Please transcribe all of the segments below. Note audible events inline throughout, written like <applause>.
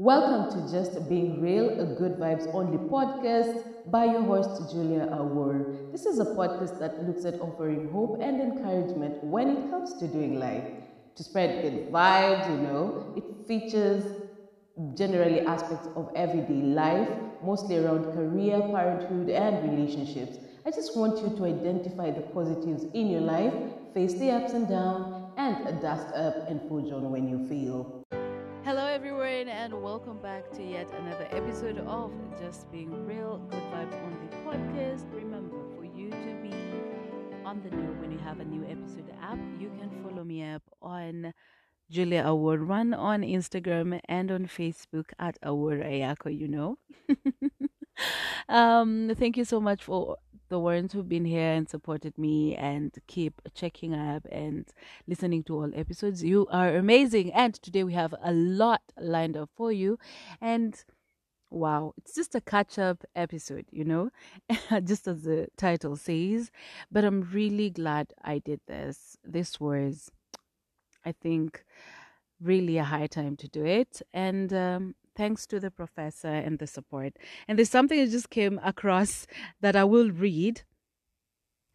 Welcome to Just Being Real, a Good Vibes Only podcast by your host, Julia Awor. This is a podcast that looks at offering hope and encouragement when it comes to doing life. To spread good vibes, you know, it features generally aspects of everyday life, mostly around career, parenthood, and relationships. I just want you to identify the positives in your life, face the ups and downs, and dust up and forge on when you feel. Everyone, and welcome back to yet another episode of Just Being Real Good Vibes on the podcast. Remember, for you to be on the know when you have a new episode up, you can follow me up on Julia Award Run on Instagram and on Facebook at Awor Ayako, you know. <laughs> um, thank you so much for the ones who've been here and supported me and keep checking up and listening to all episodes. You are amazing. And today we have a lot lined up for you. And wow, it's just a catch up episode, you know, <laughs> just as the title says. But I'm really glad I did this. This was, I think, really a high time to do it. And um, thanks to the professor and the support. And there's something that just came across <laughs> that I will read.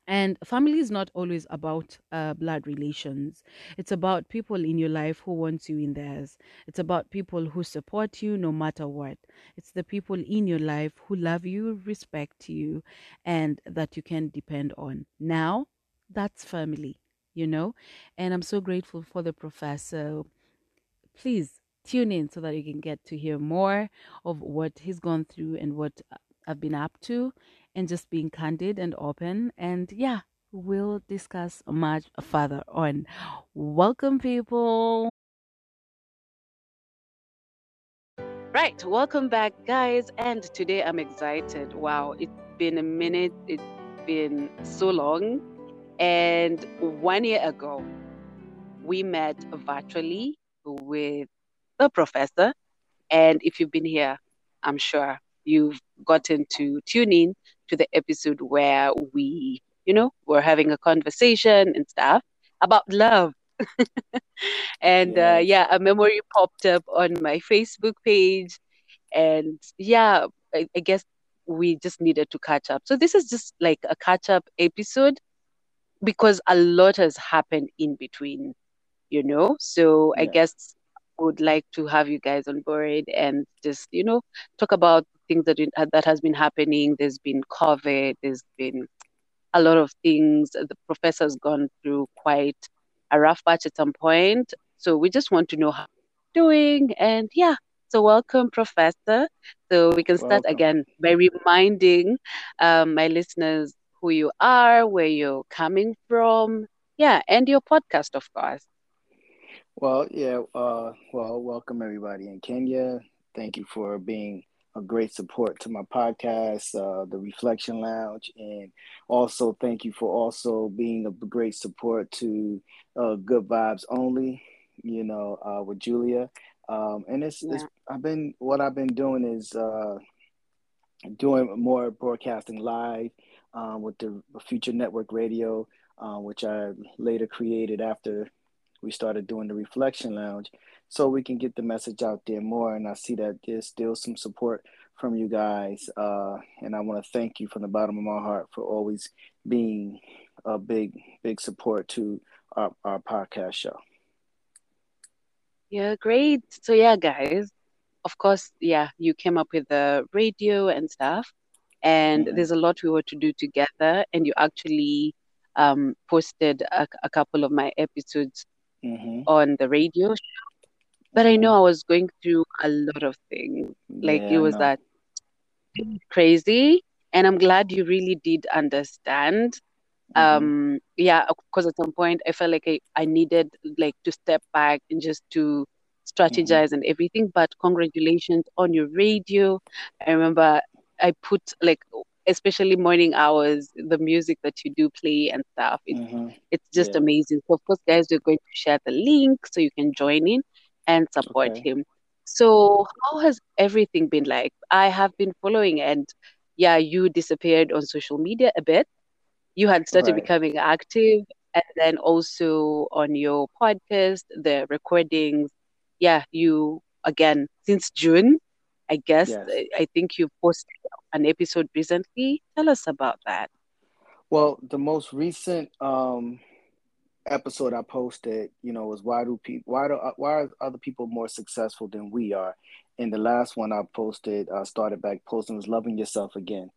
And family is not always about uh, blood relations. It's about people in your life who want you in theirs. It's about people who support you no matter what. It's the people in your life who love you, respect you, and that you can depend on. Now, that's family, you know? And I'm so grateful for the professor. Please tune in so that you can get to hear more of what he's gone through and what I've been up to and just being candid and open. And yeah, we'll discuss much further on. Welcome, people. Right, welcome back, guys. And today I'm excited. Wow, it's been a minute, it's been so long. And one year ago, we met virtually with the professor. And if you've been here, I'm sure you've gotten to tune in to the episode where we, you know, were having a conversation and stuff about love. <laughs> and uh, yeah, a memory popped up on my Facebook page. And yeah, I, I guess we just needed to catch up. So this is just like a catch up episode because a lot has happened in between, you know? So yeah. I guess would like to have you guys on board and just you know talk about things that that has been happening. There's been COVID. There's been a lot of things. The professor's gone through quite a rough patch at some point. So we just want to know how you're doing and yeah. So welcome, Professor. So we can start welcome. again by reminding um, my listeners who you are, where you're coming from, yeah, and your podcast, of course. Well, yeah. Uh, well, welcome everybody in Kenya. Thank you for being a great support to my podcast, uh, the Reflection Lounge, and also thank you for also being a great support to uh, Good Vibes Only. You know, uh, with Julia, um, and it's, yeah. it's I've been what I've been doing is uh, doing more broadcasting live um, with the Future Network Radio, uh, which I later created after we started doing the reflection lounge so we can get the message out there more. And i see that there's still some support from you guys uh, and i want to thank you from the bottom of my heart for always being a big big support to our, our podcast show. Yeah great. So yeah guys of course yeah you came up with the radio and stuff and mm-hmm. there's a lot we were to do together. And you actually um, posted a, a couple of my episodes mm-hmm. on the radio show. But I know I was going through a lot of things. Like yeah, it was that crazy. And I'm glad you really did understand. Mm-hmm. Um, yeah, because at some point I felt like I, I needed like to step back and just to strategize mm-hmm. and everything. But congratulations on your radio. I remember I put like especially morning hours, the music that you do play and stuff. It's, mm-hmm. it's just yeah. amazing. So, of course, guys, we're going to share the link so you can join in and support okay. him. So, how has everything been like? I have been following, and yeah, you disappeared on social media a bit. You had started right. becoming active, and then also on your podcast, the recordings. Yeah, you again since June. I guess Yes. I, I think you posted an episode recently. Tell us about that. Well, the most recent um, episode I posted, you know, was why do people why do why are other people more successful than we are? And the last one I posted, uh, started back posting was loving yourself again.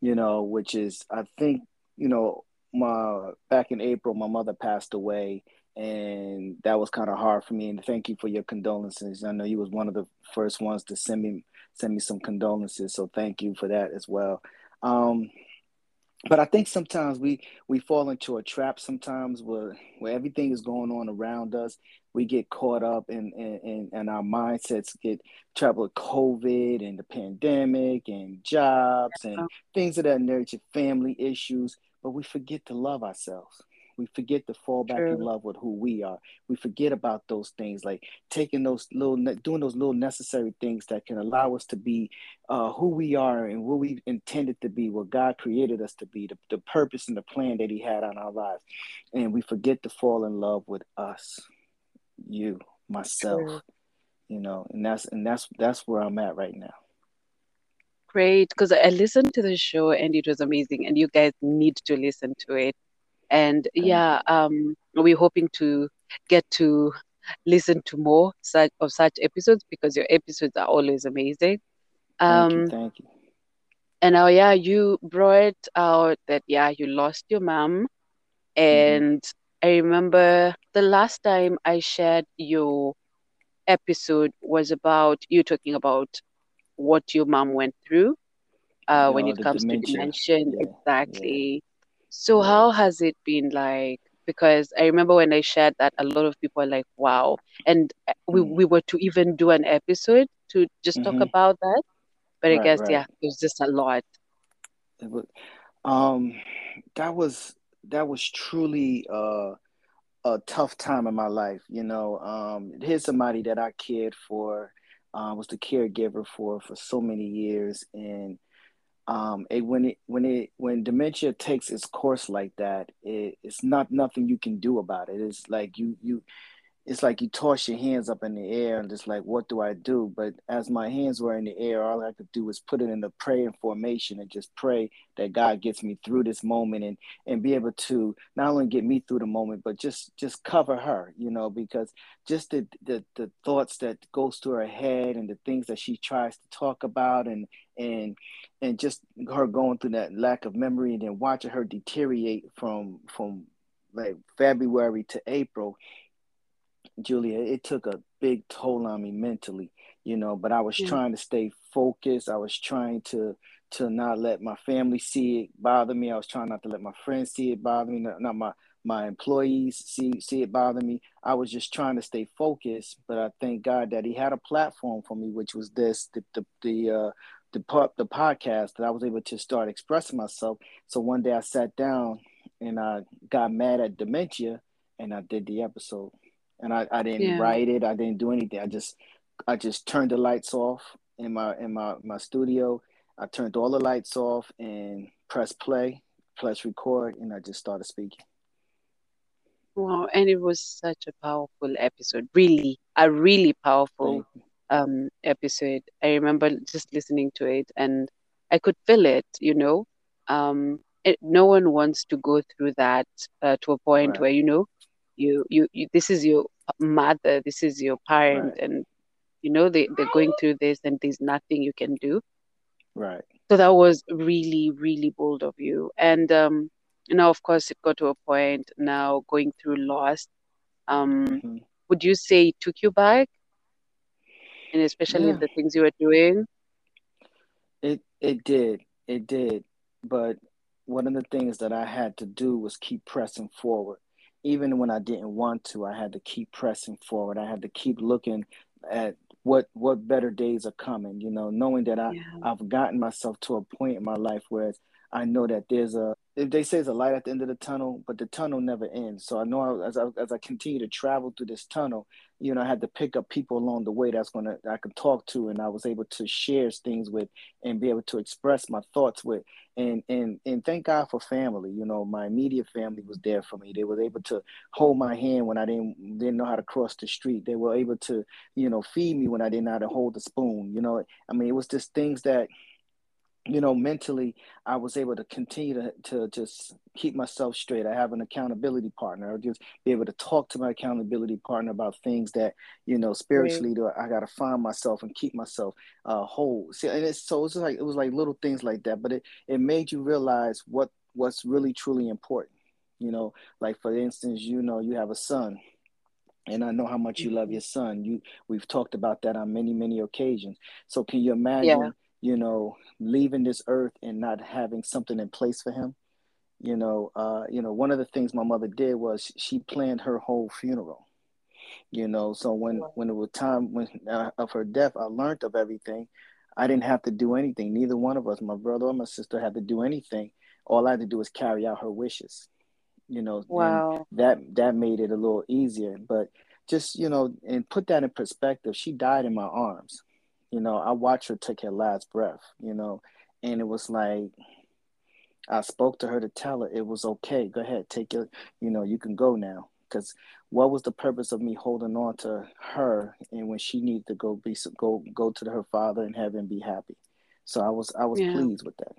You know, which is I think you know my back in April, my mother passed away, and that was kind of hard for me. And thank you for your condolences. I know you was one of the first ones to send me send me some condolences, so thank you for that as well. Um, but I think sometimes we we fall into a trap sometimes where where everything is going on around us. We get caught up and and and our mindsets get trapped with COVID and the pandemic and jobs and things of that nature, family issues, but we forget to love ourselves. We forget to fall back in love with who we are. We forget about those things, like taking those little, doing those little necessary things that can allow us to be uh, who we are and what we intended to be, what God created us to be, the, the purpose and the plan that He had on our lives. And we forget to fall in love with us, you, myself, True. you know, and that's and that's that's where I'm at right now. Great, because I listened to the show and it was amazing, and you guys need to listen to it. And yeah, um, we're hoping to get to listen to more such of such episodes because your episodes are always amazing. Thank you, Um, thank you. and now, yeah, you brought out that yeah, you lost your mom, hmm and I remember the last time I shared your episode was about you talking about what your mom went through uh, when it comes to dementia. dementia. Yeah, yeah, Exactly. So how has it been like? Because I remember when I shared that, a lot of people are like, "Wow!" And uh, we Mm. we were to even do an episode to just talk hmm about that, but I Right, guess right. yeah, it was just a lot. Was, um, that was that was truly uh, a tough time in my life. You know, um, here's somebody that I cared for, uh, was the caregiver for for so many years, and um, it, when it when it when dementia takes its course like that, it, it's not nothing you can do about it. It's like you you it's like you toss your hands up in the air and just like, what do I do? But as my hands were in the air, all I could do was put it in the praying formation and just pray that God gets me through this moment and and be able to not only get me through the moment, but just just cover her, you know, because just the the, the thoughts that goes through her head and the things that she tries to talk about and and and just her going through that lack of memory and then watching her deteriorate from from like February to April Julia, it took a big toll on me mentally, you know, but I was Yeah. trying to stay focused. I was trying to to not let my family see it bother me. I was trying not to let my friends see it bother me, not, not my my employees see see it bother me. I was just trying to stay focused, but I thank God that he had a platform for me which was this the the the uh the, the podcast that I was able to start expressing myself. So one day I sat down and I got mad at dementia and I did the episode and I, I didn't Yeah. write it. I didn't do anything. I just I just turned the lights off in my in my my studio. I turned all the lights off and pressed play, press record, and I just started speaking. Wow, and it was such a powerful episode. Really, a really powerful um episode. I remember just listening to it and I could feel it, you know. Um it, no one wants to go through that uh, to a point Right, where you know you, you you this is your mother, this is your parent right, and you know they, they're going through this and there's nothing you can do. right. So that was really, really bold of you. And um now of course it got to a point now going through loss. Um hmm would you say it took you back? And especially Yeah, the things you were doing? it it did. It did. But one of the things that I had to do was keep pressing forward. Even when I didn't want to, I had to keep pressing forward. I had to keep looking at what what better days are coming, you know, knowing that I, Yeah. I've gotten myself to a point in my life where I know that there's a if they say it's a light at the end of the tunnel, but the tunnel never ends. So I know as I as I continue to travel through this tunnel, you know, I had to pick up people along the way that's gonna that I could talk to, and I was able to share things with, and be able to express my thoughts with, and and and thank God for family. You know, my immediate family was there for me. They were able to hold my hand when I didn't didn't know how to cross the street. They were able to, you know, feed me when I didn't know how to hold the spoon. You know, I mean, it was just things that you know, mentally, I was able to continue to, to just keep myself straight. I have an accountability partner. I'll just be able to talk to my accountability partner about things that, you know, spiritually. I got to find myself and keep myself uh, whole. See, and it's so it's like it was like little things like that, but it, it made you realize what what's really truly important. You know, like for instance, you know, you have a son and I know how much you love mm-hmm. your son. You we've talked about that on many many occasions. So can you imagine yeah you know, leaving this earth and not having something in place for him. You know, uh, you know, one of the things my mother did was she planned her whole funeral. You know, so when when it was time when uh, of her death, I learned of everything. I didn't have to do anything. Neither one of us, my brother or my sister, had to do anything. All I had to do was carry out her wishes. You know, wow. that that made it a little easier. But just you know, and put that in perspective. She died in my arms you know, I watched her take her last breath, you know, and it was like I spoke to her to tell her it was okay. Go ahead, take your, you know, you can go now. Because what was the purpose of me holding on to her and when she needed to go be go go to her father and have him be happy? So I was I was yeah. pleased with that.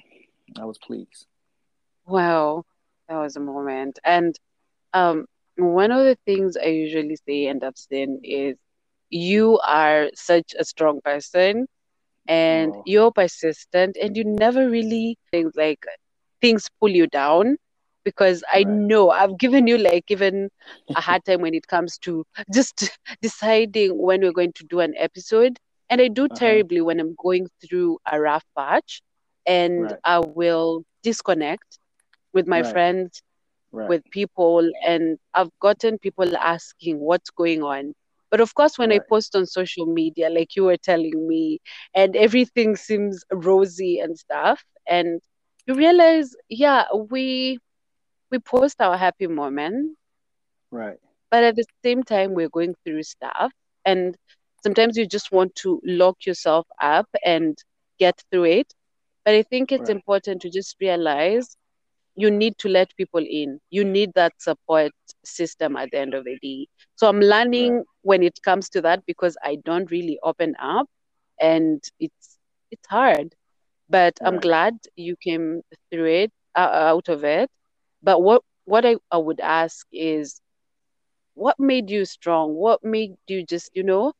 I was pleased. Wow, that was a moment. And um, one of the things I usually say and I've seen is you are such a strong person and oh. you're persistent and you never really think like things pull you down because I right. know I've given you like even a hard time when it comes to just <laughs> deciding when we're going to do an episode. And I do uh-huh. terribly when I'm going through a rough patch and right. I will disconnect with my right. friends, with people, and I've gotten people asking what's going on. But of course, when right. I post on social media, like you were telling me, and everything seems rosy and stuff, and you realize, yeah, we we post our happy moment, right? But at the same time, we're going through stuff, and sometimes you just want to lock yourself up and get through it. But I think it's right. important to just realize you need to let people in. You need that support system at the end of the day. So I'm learning right. when it comes to that because I don't really open up and it's it's hard. But right. I'm glad you came through it uh, out of it. But what what I, I would ask is what made you strong? What made you just, you know,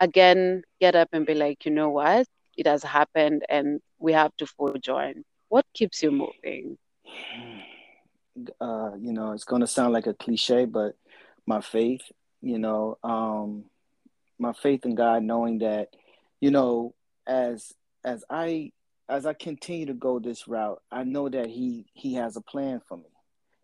again get up and be like, you know what? It has happened and we have to forge on. What keeps you moving? Uh, you know, it's going to sound like a cliche, but my faith, you know, um, my faith in God, knowing that, you know, as as I as I continue to go this route, I know that He He has a plan for me,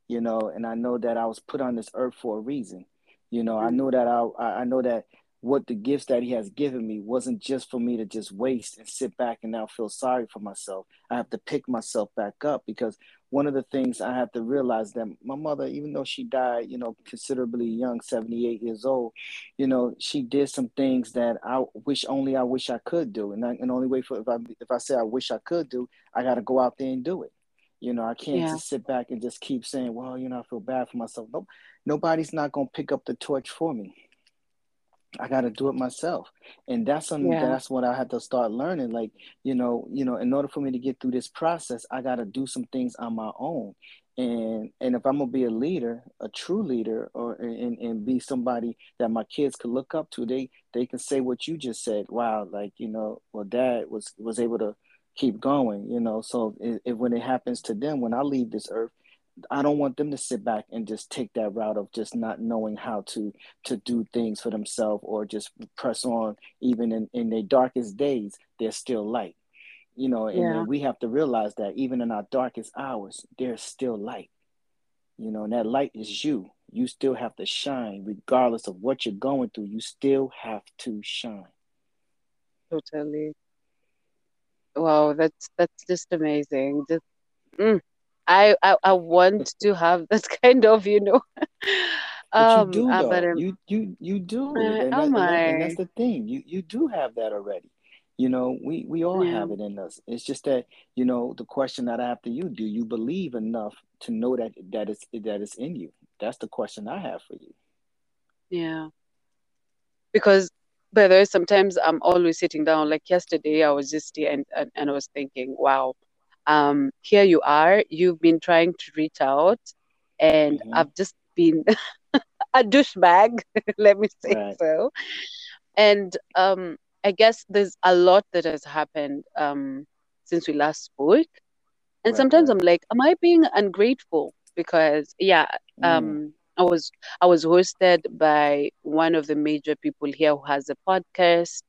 you know, and I know that I was put on this earth for a reason. You know, I know that I I know that what the gifts that he has given me wasn't just for me to just waste and sit back and now feel sorry for myself. I have to pick myself back up because one of the things I have to realize that my mother, even though she died, you know, considerably young, 78 years old, you know, she did some things that I wish only I wish I could do. And, I, and the only way for if I if I say I wish I could do, I got to go out there and do it. You know, I can't yeah. just sit back and just keep saying, well, you know, I feel bad for myself. Nope. Nobody's not going to pick up the torch for me. I got to do it myself, and that's something yeah. that's what I had to start learning. Like you know, you know, in order for me to get through this process, I got to do some things on my own. And and if I'm gonna be a leader, a true leader, or and, and be somebody that my kids could look up to, they they can say what you just said. Wow, like you know, well, Dad was was able to keep going. You know, so if, if when it happens to them, when I leave this earth, I don't want them to sit back and just take that route of just not knowing how to to do things for themselves or just press on even in, in their darkest days, there's still light. You know, and yeah. we have to realize that even in our darkest hours, there's still light. You know, and that light is you. You still have to shine regardless of what you're going through. You still have to shine. Totally. Wow, that's that's just amazing. Just mm, I, I I want to have <laughs> that kind of, you know. But you um, do uh, though. but um, You you you do, uh, and, that, am and, that's the thing. You you do have that already. You know, we we all Yeah, have it in us. It's just that you know the question that I have to you: Do you believe enough to know that that it's that it's in you? That's the question I have for you. yeah. Because, but there's sometimes I'm always sitting down. Like yesterday, I was just here and, and, and I was thinking, wow, um, here you are. You've been trying to reach out, and hmm I've just been <laughs> a douchebag, <laughs> let me say Right, so. And um, I guess there's a lot that has happened um, since we last spoke. And right, sometimes right. I'm like, am I being ungrateful? Because yeah, Mm, um, I was I was hosted by one of the major people here who has a podcast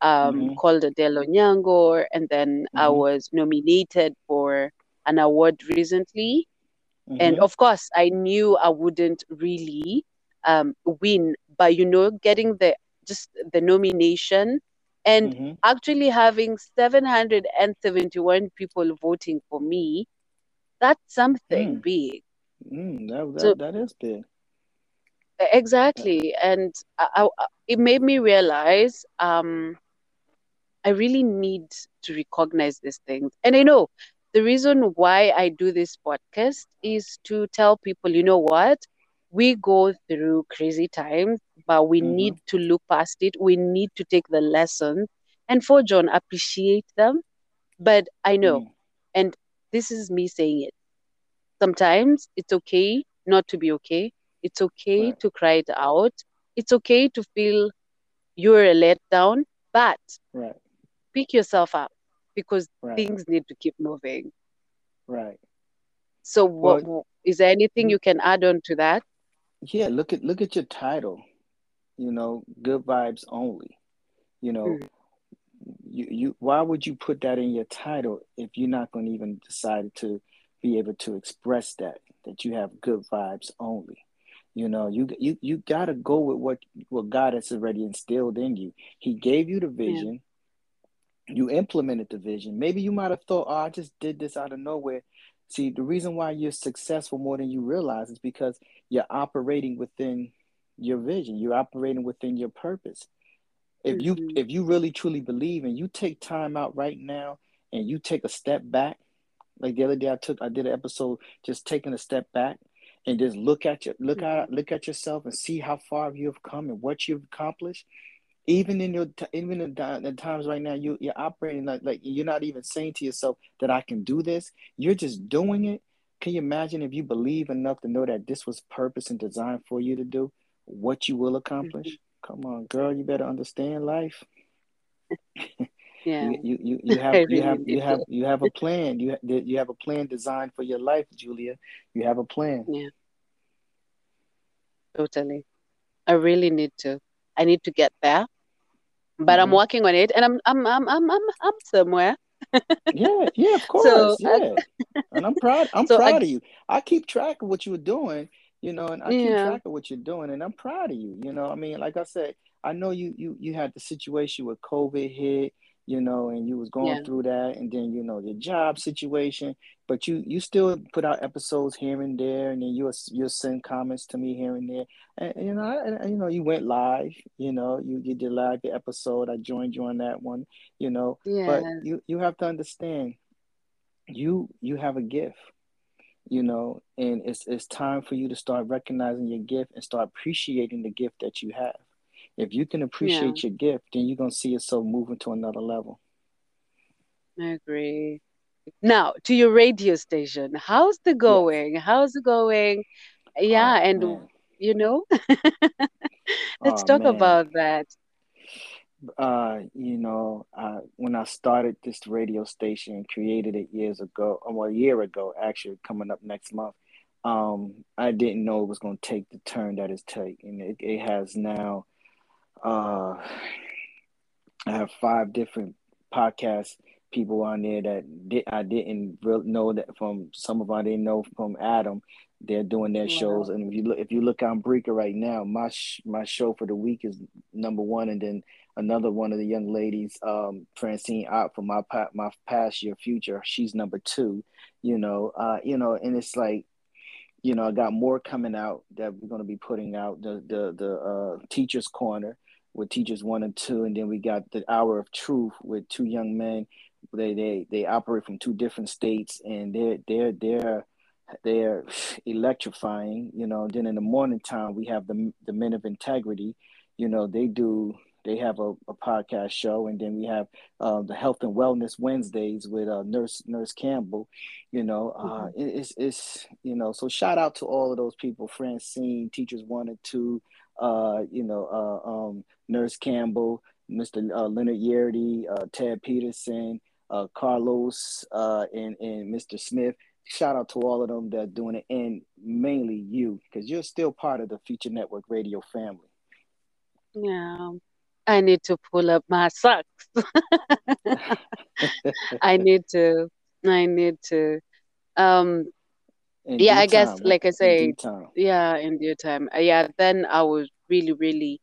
um, hmm called Adelle Onyango, and then I hmm was nominated for an award recently. And hmm of course, I knew I wouldn't really um, win, but you know, getting the just the nomination and hmm actually having 771 people voting for me, that's something Mm, big. mm, that So that that is big. That, exactly, and I, I, it made me realize um, I really need to recognize these things. And I know the reason why I do this podcast is to tell people, you know what? We go through crazy times, but we hmm need to look past it. We need to take the lessons and for John, appreciate them. But I know, mm, and this is me saying it. Sometimes it's okay not to be okay. It's okay right, to cry it out. It's okay to feel you're a letdown, but right, pick yourself up because right, things need to keep moving. right. So, what Well, is there anything you can add on to that? yeah. Look at look at your title. You know, good vibes only. You know, Mm, you you why would you put that in your title if you're not going to even decide to be able to express that that you have good vibes only you know you you you got to go with what what God has already instilled in you he gave you the yeah, vision you implemented the vision. Maybe you might have thought oh I just did this out of nowhere. See the reason why you're successful more than you realize is because you're operating within your vision. You're operating within your purpose. If you hmm if you really truly believe and you take time out right now and you take a step back like the other day i took i did an episode just taking a step back and just look at your look hmm at look at yourself and see how far you have come and what you've accomplished even in your even in the times right now you you're operating like, like you're not even saying to yourself that i can do this. You're just doing it. Can you imagine if you believe enough to know that this was purpose and designed for you to do what you will accomplish? Mm-hmm. Come on girl you better understand life. <laughs> Yeah, you you you you have you have you have you have a plan. You you have a plan designed for your life julia. You have a plan. Yeah, totally. I really need to. I need to get there, but I'm hmm working on it, and I'm I'm I'm I'm I'm, I'm somewhere. yeah yeah of <laughs> So, course I, yeah. And i'm proud i'm <laughs> so I, proud of you. I keep track of what you're doing you know and i keep yeah, track of what you're doing and i'm proud of you you know i mean like i said i know you you you had the situation with covid hit you know and you was going yeah, through that and then you know your job situation but you you still put out episodes here and there and then you'll you'll send comments to me here and there. And, and, you know I, and, you know you went live you know you, you did live the episode. I joined you on that one you know but you you have to understand you you have a gift you know and it's it's time for you to start recognizing your gift and start appreciating the gift that you have if you can yeah. appreciate your gift then you're going to see yourself moving to another level I agree. Now, to your radio station, how's the yes going? How's it going? Yeah, oh and man you know, <laughs> let's oh talk man about that. uh you know uh when i started this radio station created it years ago or well, a year ago actually coming up next month um i didn't know it was going to take the turn that it's taken it, it has now uh I have five different podcast people on there that did, I didn't really know that from some of them I didn't know from Adam. They're doing their shows, and if you look if you look on Breaker right now, my sh- my show for the week is number one, and then another one of the young ladies, um, Francine out from my my past year future. She's number two. You know, uh, you know, and it's like, you know, I got more coming out that we're going to be putting out. The the the uh, teachers corner with teachers one and two, and then we got the hour of truth with two young men. They they they operate from two different states, and they're they're they're they're electrifying. You know, then in the morning time we have the the men of integrity. You know, they do they have a, a podcast show, and then we have uh, the Health and Wellness Wednesdays with uh, Nurse Nurse Campbell. You know, uh, mm-hmm. it, it's it's you know. So shout out to all of those people: Francine, teachers one and two. Uh, you know, uh, um, Nurse Campbell, Mr. Uh, Leonard Yerdy, Ted Peterson, Carlos, and and Mr. Smith shout out to all of them that are doing it and mainly you because you're still part of the future network radio family yeah I need to pull up my socks. <laughs> <laughs> I need to. I need to. Um, yeah, I time, guess, like I say, yeah, in due time. Uh, yeah, then I was really, really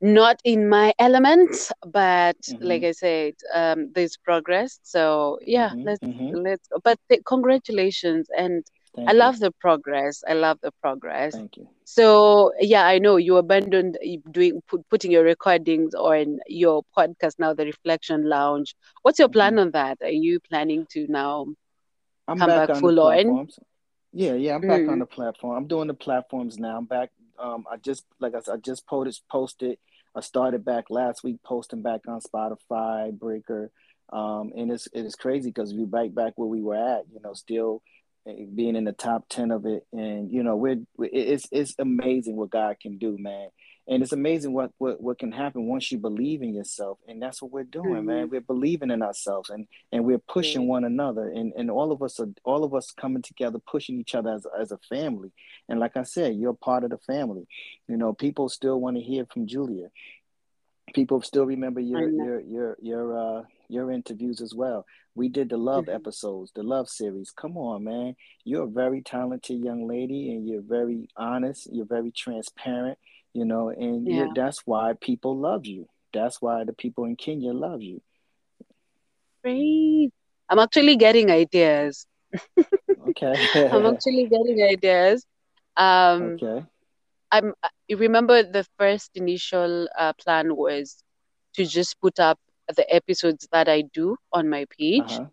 not in my element, but mm-hmm. like I said, um, there's progress. So yeah, mm-hmm, let's mm-hmm. let's. But th- congratulations and Thank I you. love the progress. I love the progress. Thank you. So yeah, I know you abandoned doing put, putting your recordings on your podcast now, the Reflection Lounge. What's your plan mm-hmm. on that? Are you planning to now I'm come back, back full on? Yeah, yeah, I'm back mm. on the platform. I'm doing the platforms now. I'm back. Um, I just like I said, I just posted posted. I started back last week posting back on Spotify, Breaker, um, and it's it is crazy because we back back where we were at. You know, still being in the top 10 of it and you know we're it's it's amazing what god can do man and it's amazing what what, what can happen once you believe in yourself and that's what we're doing mm-hmm. man we're believing in ourselves and and we're pushing mm-hmm. one another and and all of us are all of us coming together pushing each other as, as a family and like i said you're part of the family you know people still want to hear from julia people still remember your your your your uh your interviews as well. We did the love mm-hmm. episodes, the love series. Come on, man. You're a very talented young lady and you're very honest, you're very transparent, you know, and yeah. that's why people love you. That's why the people in Kenya love you. Great. I'm actually getting ideas. okay. <laughs> I'm actually getting ideas. Um, okay. I'm. You remember the first initial uh, plan was to just put up the episodes that I do on my page. Uh-huh.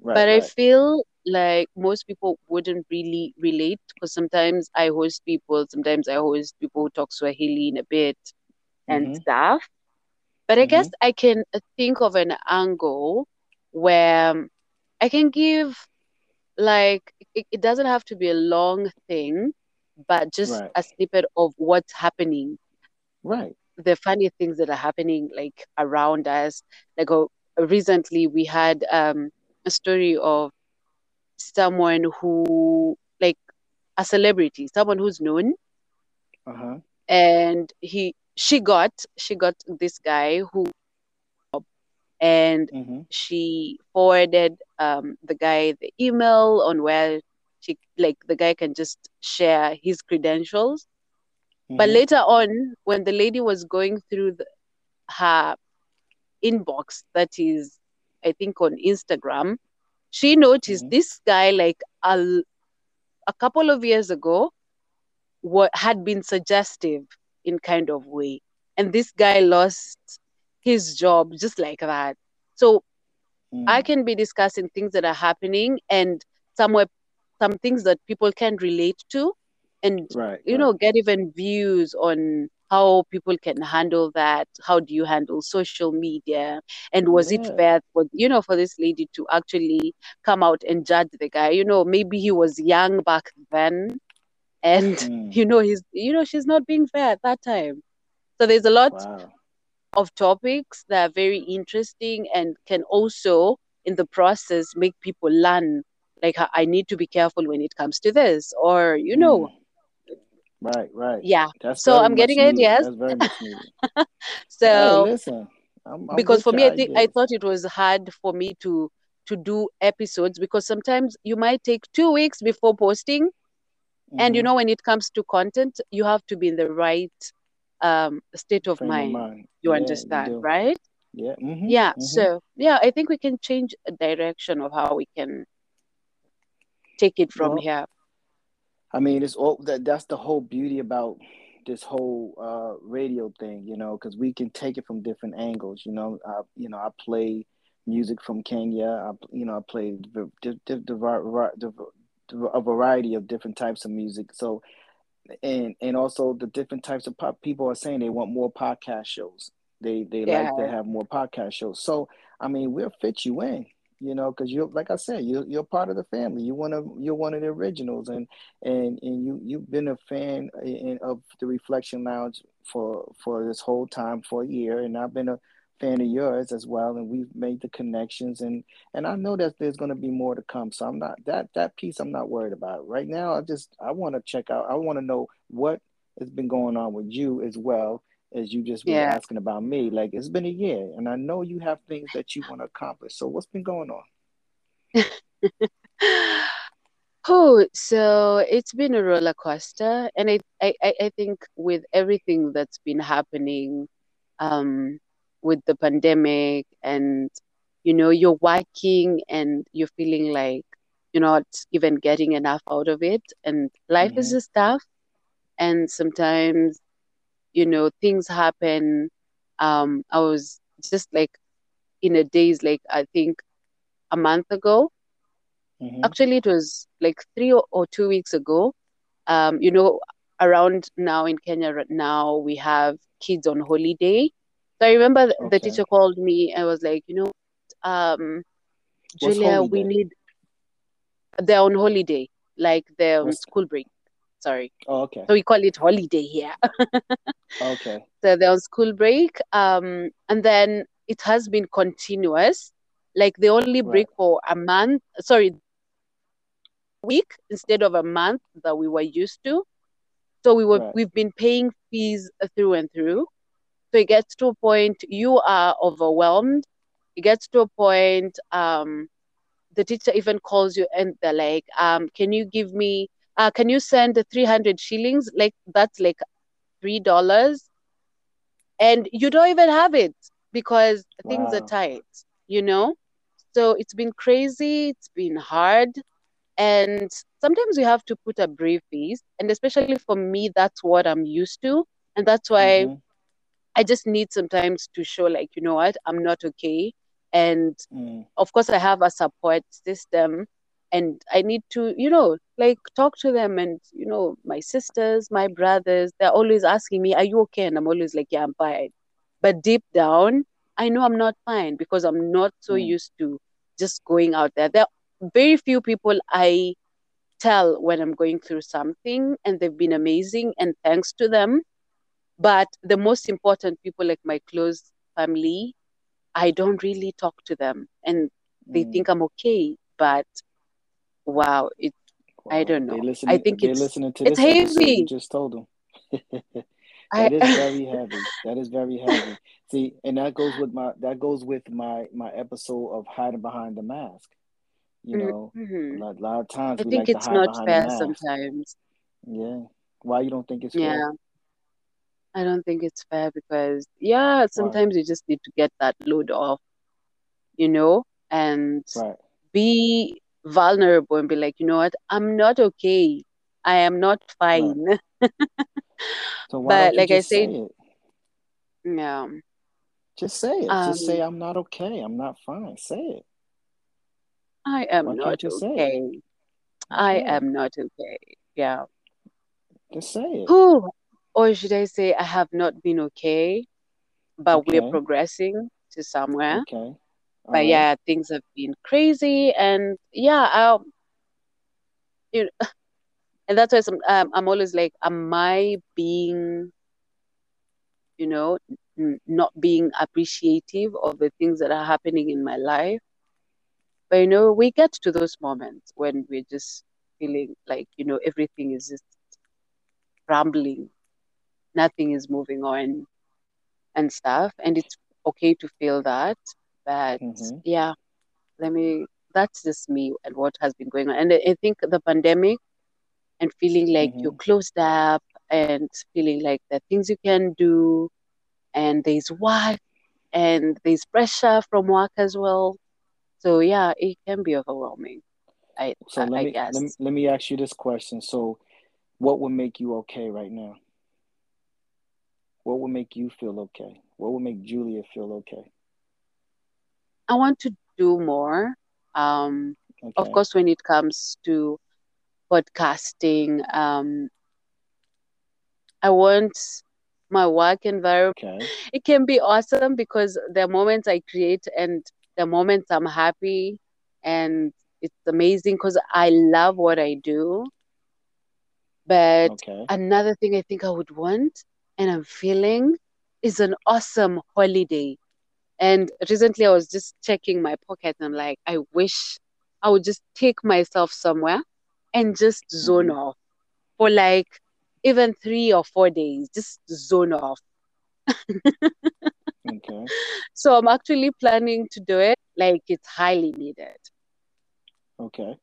Right, but right. I feel like most people wouldn't really relate because sometimes I host people, sometimes I host people who talk Swahili in a bit and mm-hmm. stuff. But I mm-hmm. guess I can think of an angle where I can give like it, it doesn't have to be a long thing, but just right. a snippet of what's happening. Right the funny things that are happening like around us. Like oh, recently, we had um, a story of someone who, like, a celebrity, someone who's known, uh-huh. and he she got she got this guy who and mm-hmm. she forwarded um, the guy the email on where she like the guy can just share his credentials Mm-hmm. But later on, when the lady was going through the, her inbox, that is, I think on Instagram, she noticed mm-hmm. this guy, like a, a couple of years ago, what had been suggestive in kind of way. And this guy lost his job just like that. So mm. I can be discussing things that are happening and somewhere some things that people can relate to and right, you right. know get even views on how people can handle that how do you handle social media and was yeah. it fair for you know for this lady to actually come out and judge the guy you know maybe he was young back then and mm. <laughs> you know he's you know she's not being fair at that time so there's a lot wow. of topics that are very interesting and can also in the process make people learn like i need to be careful when it comes to this or you know mm Right, right. Yeah. That's so I'm getting needed. ideas. That's very much <laughs> needed. so hey, listen, I'm, I'm because for me, I think I thought it was hard for me to to do episodes because sometimes you might take two weeks before posting, mm-hmm. and you mm-hmm. know when it comes to content, you have to be in the right um, state of mind. mind. You Yeah, understand, do. right? Yeah. Mm-hmm. Yeah. mhm. So yeah, I think we can change a direction of how we can take it from Well, here. I mean, it's all that. That's the whole beauty about this whole uh, radio thing, you know, because we can take it from different angles. You know, I, you know, I play music from Kenya. I, you know, I play the, the, the, a variety of different types of music. So, and and also the different types of pop. People are saying they want more podcast shows. They they Yeah. like to have more podcast shows. So, I mean, we'll fit you in. You know, because you're like I said, you're you're part of the family. You one of you're one of the originals, and and and you you've been a fan in, of the Reflection Lounge for for this whole time for a year, and I've been a fan of yours as well, and we've made the connections, and and I know that there's going to be more to come. So I'm not that that piece I'm not worried about right now. I just I want to check out. I want to know what has been going on with you as well as you just were Yeah. asking about me. Like it's been a year, and I know you have things that you want to accomplish. So what's been going on? <laughs> Oh, so it's been a roller coaster, and I, I, I think with everything that's been happening, um, with the pandemic, and you know, you're working and you're feeling like you're not even getting enough out of it, and life is Mhm. just tough, and sometimes, you know, things happen. Um, I was just like in a daze, like I think a month ago. Mhm. Actually, it was like three or, or two weeks ago. Um, you know, around now in Kenya right now, we have kids on holiday. So I remember th- the teacher called me and was like, you know, um, What's Julia, we need, they're on holiday, like they're on school break. Sorry. oh okay So we call it holiday here. <laughs> okay So they're on school break. Um, and then it has been continuous. Like they only right break for a month, sorry, week instead of a month that we were used to. So we were right we've been paying fees through and through. So it gets to a point you are overwhelmed. It gets to a point um the teacher even calls you and they're like, um, can you give me uh can you send 300 shillings? Like that's like three dollars and you don't even have it because things are tight, you know? So it's been crazy, it's been hard, and sometimes you have to put a brief face, and especially for me, that's what I'm used to, and that's why Mhm. I just need sometimes to show, like, you know what, I'm not okay, and Mm. of course, I have a support system, and I need to, you know, like talk to them, and you know, my sisters, my brothers, they're always asking me, "Are you okay?" And I'm always like, "Yeah, I'm fine." But deep down, I know I'm not fine because I'm not so Mm. used to just going out there. There are very few people I tell when I'm going through something, and they've been amazing, and thanks to them. But the most important people, like my close family, I don't really talk to them, and they Mm. think I'm okay. But wow, it I don't know. I think they're it's listening to it's episode, you heavy. just told them. <laughs> I That is <laughs> very heavy. That is very heavy. See, and that goes with my that goes with my my episode of hiding behind the mask. You know, a Mhm. lot, lot of times I we think like it's not fair sometimes. Yeah. Why you don't think it's fair? Yeah, I don't think it's fair because yeah, sometimes you just need to get that load off, you know, and Right. be vulnerable and be like, you know what, I'm not okay. I am not Right. fine. <laughs> So why But like I say said, it? yeah, Just say it. Just say um, I'm not okay. I'm not fine. Say it. I am Why not okay. I Yeah. am not okay. Yeah. Just say it. Who, or should I say, I have not been okay, but we're progressing to somewhere. Okay. But right. yeah, things have been crazy, and yeah, um, you know, <laughs> and that's why some, um, I'm always like, am I being, you know, n- not being appreciative of the things that are happening in my life? But you know, we get to those moments when we're just feeling like, you know, everything is just rambling, nothing is moving on and stuff, and it's okay to feel that. But Mm-hmm. yeah, let me, that's just me and what has been going on. And I I think the pandemic and feeling like you're Mm-hmm. closed up and feeling like there are things you can do and there's work and there's pressure from work as well. So yeah, it can be overwhelming. I So I, let I me let me let me ask you this question. So what would make you okay right now? What would make you feel okay? What would make Julia feel okay? I want to do more. Um, of course, when it comes to podcasting, um, I want my work environment. Okay. It can be awesome because the moments I create and the moments I'm happy and it's amazing because I love what I do. But Okay. another thing I think I would want and I'm feeling is an awesome holiday. And recently I was just checking my pocket and like, I wish I would just take myself somewhere and just zone Mhm. off for like even three or four days, just zone off. <laughs> Okay. So I'm actually planning to do it like it's highly needed. Okay.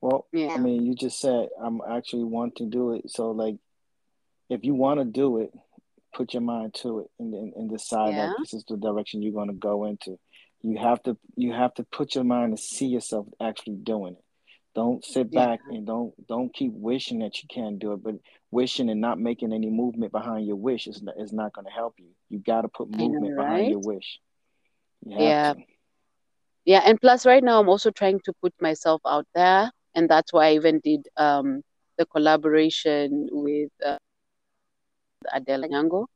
Well, I mean, you just said I'm actually want to do it. So like if you want to do it, put your mind to it and, and, and decide Yeah. that this is the direction you're going to go into. You have to you have to put your mind to see yourself actually doing it. Don't sit Yeah. back and don't don't keep wishing that you can do it, but wishing and not making any movement behind your wish is not, is not going to help you. You got to put movement behind your wish. You Yeah. to. Yeah. And plus right now I'm also trying to put myself out there. And that's why I even did um the collaboration with uh, Adelle Onyango.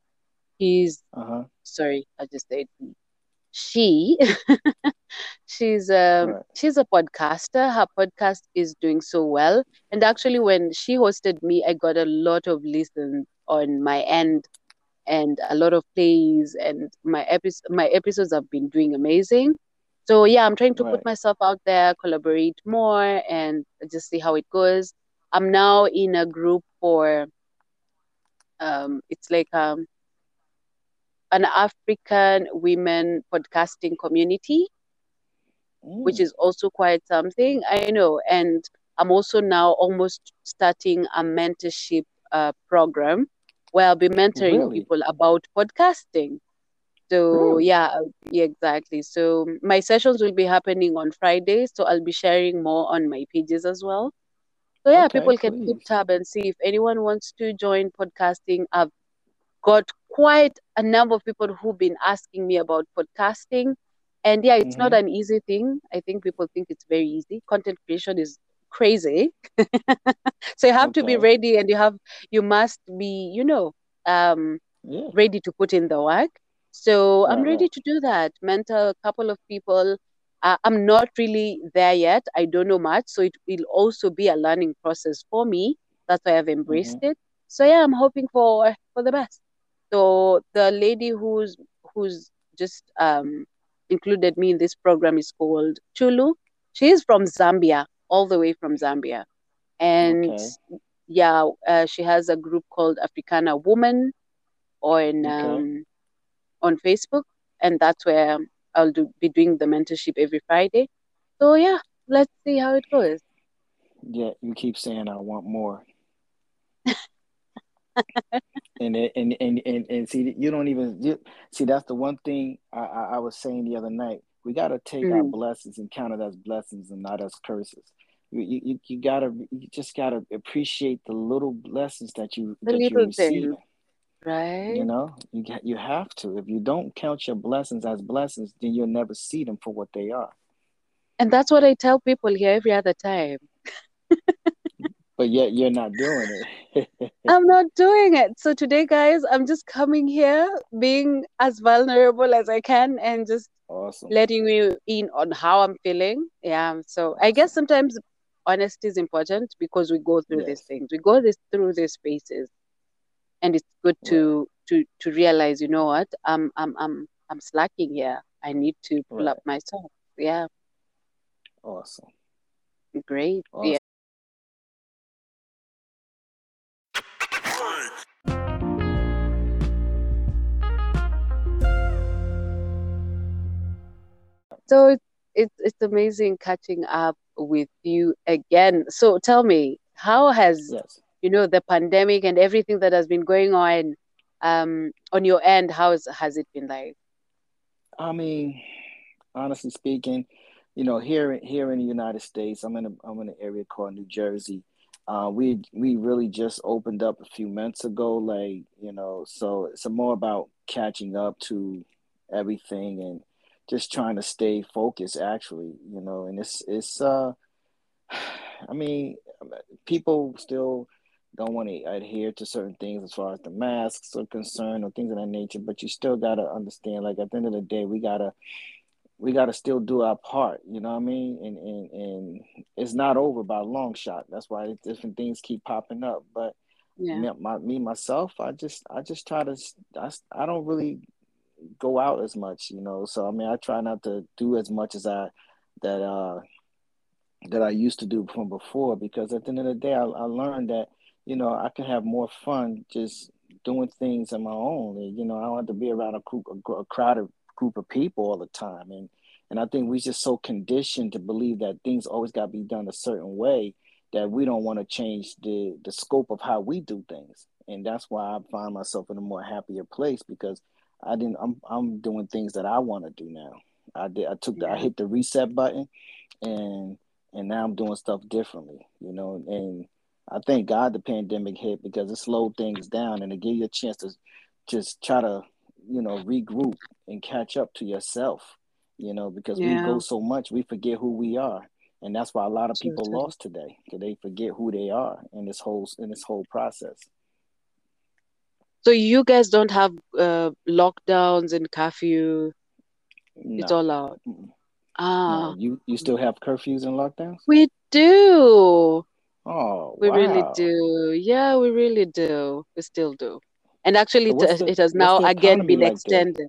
He's Uh-huh. sorry, I just said. She <laughs> she's um Right. she's a podcaster. Her podcast is doing so well. And actually when she hosted me, I got a lot of listens on my end and a lot of plays and my episodes my episodes have been doing amazing. So yeah, I'm trying to put myself out there, collaborate more and just see how it goes. I'm now in a group for um it's like um an African women podcasting community, which Mm, is also quite something. I know. And I'm also now almost starting a mentorship uh, program where I'll be mentoring really? people about podcasting. So Really? yeah, yeah, exactly. So my sessions will be happening on Fridays. So I'll be sharing more on my pages as well. So yeah, Okay, people can keep please. tab and see if anyone wants to join podcasting. I've got quite a number of people who've been asking me about podcasting. And yeah, it's not Mm-hmm. an easy thing. I think people think it's very easy. Content creation is crazy. <laughs> so you have to be ready and you have you must be, you know, um Yeah. ready to put in the work. So I'm ready to do that. Mentor a couple of people. Uh, I'm not really there yet. I don't know much, so it will also be a learning process for me. That's why I've embraced Mm-hmm. it. So yeah, I'm hoping for for the best. So the lady who's who's just um included me in this program is called Chulu. She is from Zambia, all the way from Zambia, and Okay. yeah, uh, she has a group called Africana Woman on Okay. um, on Facebook, and that's where I'll do, be doing the mentorship every Friday. So yeah, let's see how it goes. Yeah, you keep saying I want more. <laughs> And and, and and and see you don't even you, see that's the one thing I, I, I was saying the other night. We gotta take our Mm, blessings and count it as blessings and not as curses. You you, you- gotta you just gotta appreciate the little blessings that you the that you're little things, receiving. You know, you get you have to. If you don't count your blessings as blessings, then you'll never see them for what they are. And that's what I tell people here every other time. But yet you're not doing it. <laughs> I'm not doing it. So today, guys, I'm just coming here, being as vulnerable as I can, and just awesome. letting you in on how I'm feeling. Yeah. So I guess sometimes honesty is important because we go through these things. We go this through these spaces, and it's good to to to realize, you know what, I'm I'm I'm I'm slacking here. I need to pull Right. up myself. Yeah. Awesome. Great. Awesome. Yeah. So it's it's it's amazing catching up with you again. So tell me, how has Yes. You know, the pandemic and everything that has been going on um, on your end, how has it been like? I mean, honestly speaking, you know, here here in the United States, I'm in a I'm in an area called New Jersey. Uh, we we really just opened up a few months ago, like you know, so it's more about catching up to everything and just trying to stay focused. Actually, you know, and it's it's uh, <sighs> I mean, people still don't want to adhere to certain things as far as the masks are concerned or things of that nature, but you still gotta understand, like at the end of the day, we gotta we got to still do our part you know what i mean? And, and and it's not over by a long shot. That's why different things keep popping up. But yeah. me, my, me myself i just i just try to I, I don't really go out as much you know? So i mean i try not to do as much as i that uh that i used to do from before because at the end of the day i, I learned that you know i can have more fun just doing things on my own you know i don't have to be around a, group, a, a crowded group of people all the time and and I think we're just so conditioned to believe that things always got to be done a certain way that we don't want to change the the scope of how we do things. And that's why I find myself in a more happier place because I didn't I'm I'm doing things that I want to do now. I did I took the I hit the reset button and and now I'm doing stuff differently, you know, and I thank God the pandemic hit because it slowed things down and it gave you a chance to just try to you know regroup and catch up to yourself you know because yeah. we go so much we forget who we are and that's why a lot of people lost today because they forget who they are in this whole in this whole process. So you guys don't have uh, lockdowns and curfew? No. it's all out? Ah no. you you still have curfews and lockdowns? We do oh we wow. really do yeah we really do we still do and actually, so it, the, it, has now again been like extended.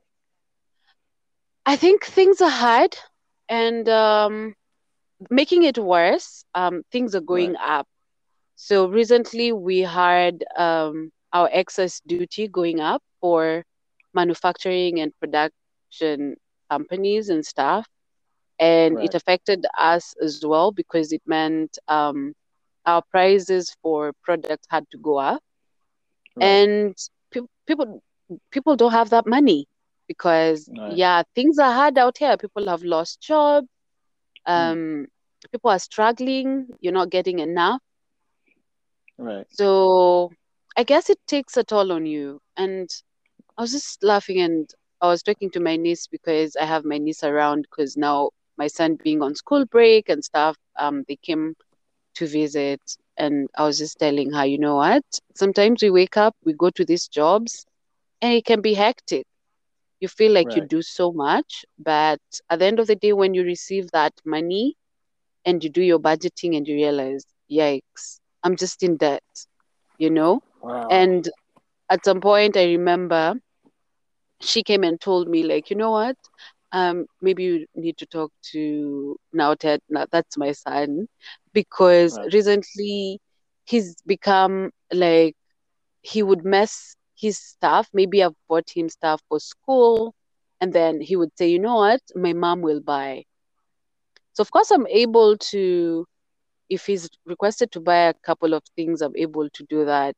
I think things are hard, and um, making it worse, um, things are going right. up. So recently, we had um, our excess duty going up for manufacturing and production companies and stuff, and right. it affected us as well because it meant um, our prices for products had to go up, right. and people people don't have that money because right. yeah things are hard out here people have lost jobs hmm. um mm. people are struggling you're not getting enough right so i guess it takes a toll on you and i was just laughing and i was talking to my niece because i have my niece around because now my son being on school break and stuff um they came to visit and I was just telling her, you know what? Sometimes we wake up, we go to these jobs, and it can be hectic. You feel like right. you do so much, but at the end of the day, when you receive that money and you do your budgeting and you realize, yikes, I'm just in debt, you know? Wow. And at some point, I remember she came and told me, like, you know what? Um, maybe you need to talk to now Ted. Now that's my son because right. recently he's become like he would mess his stuff. Maybe I've bought him stuff for school, and then he would say, "You know what? My mom will buy." So of course I'm able to, if he's requested to buy a couple of things, I'm able to do that.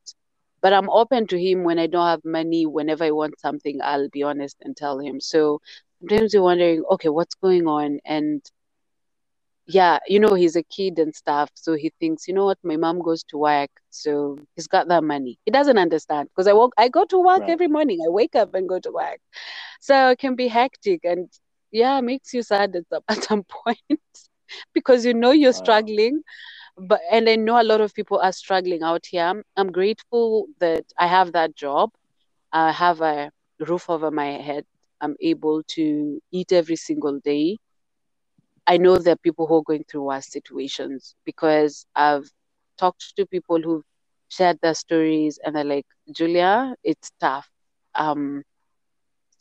But I'm open to him when I don't have money. Whenever I want something, I'll be honest and tell him. So sometimes you're wondering, okay, what's going on? And yeah, you know, he's a kid and stuff. So he thinks, you know what, my mom goes to work. So he's got that money. He doesn't understand because I walk, I go to work right. every morning. I wake up and go to work. So it can be hectic and yeah, makes you sad at some, <laughs> at some point because you know you're struggling. But and I know a lot of people are struggling out here. I'm grateful that I have that job. I have a roof over my head. I'm able to eat every single day I know there are people who are going through worse situations because I've talked to people who've shared their stories and they're like, Julia, it's tough. Um,